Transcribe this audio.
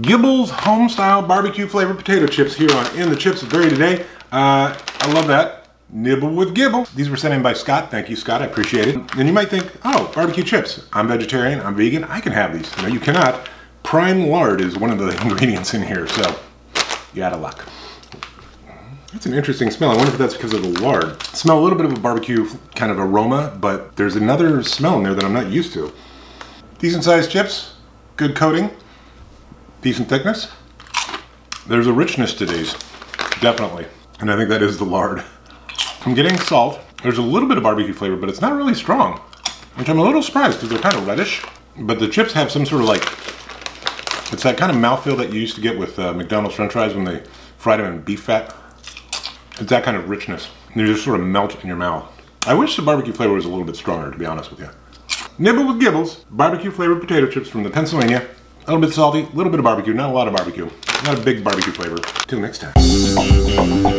Gibbles Homestyle Barbecue Flavored Potato Chips here on In the Chips Barry today. Uh, I love that. Nibble with Gibble. These were sent in by Scott. Thank you, Scott. I appreciate it. And you might think, oh, barbecue chips. I'm vegetarian. I'm vegan. I can have these. No, you cannot. Prime lard is one of the ingredients in here, so you out of luck. That's an interesting smell. I wonder if that's because of the lard. Smell a little bit of a barbecue kind of aroma, but there's another smell in there that I'm not used to. Decent sized chips, good coating, decent thickness. There's a richness to these, definitely. And I think that is the lard. I'm getting salt. There's a little bit of barbecue flavor, but it's not really strong, which I'm a little surprised because they're kind of reddish. But the chips have some sort of like, it's that kind of mouthfeel that you used to get with uh, McDonald's french fries when they fried them in beef fat. It's that kind of richness. And they just sort of melt in your mouth. I wish the barbecue flavor was a little bit stronger, to be honest with you. Nibble with Gibbles, barbecue flavored potato chips from the Pennsylvania. A little bit salty, a little bit of barbecue, not a lot of barbecue. Not a big barbecue flavor. Till next time.